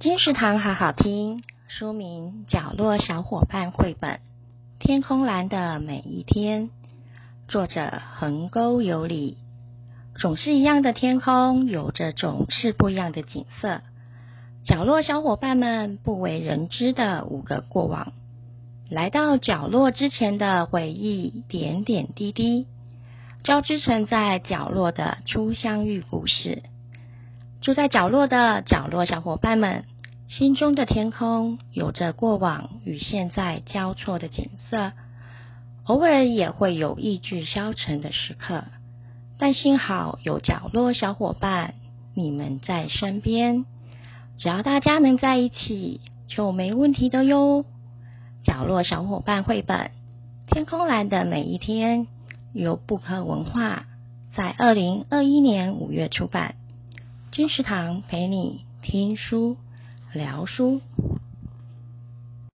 金石堂好好听，书名《角落小伙伴绘本》，天空蓝的每一天，作者横沟有理。总是一样的天空，有着总是不一样的景色。角落小伙伴们不为人知的五个过往，来到角落之前的回忆，点点滴滴，交织成在角落的初相遇故事。住在角落的角落小伙伴们，心中的天空有着过往与现在交错的景色，偶尔也会有意志消沉的时刻。但幸好有角落小伙伴，你们在身边，只要大家能在一起，就没问题的哟。角落小伙伴绘本《天空蓝的每一天》由布克文化在二零二一年五月出版。金石堂陪你听书聊书。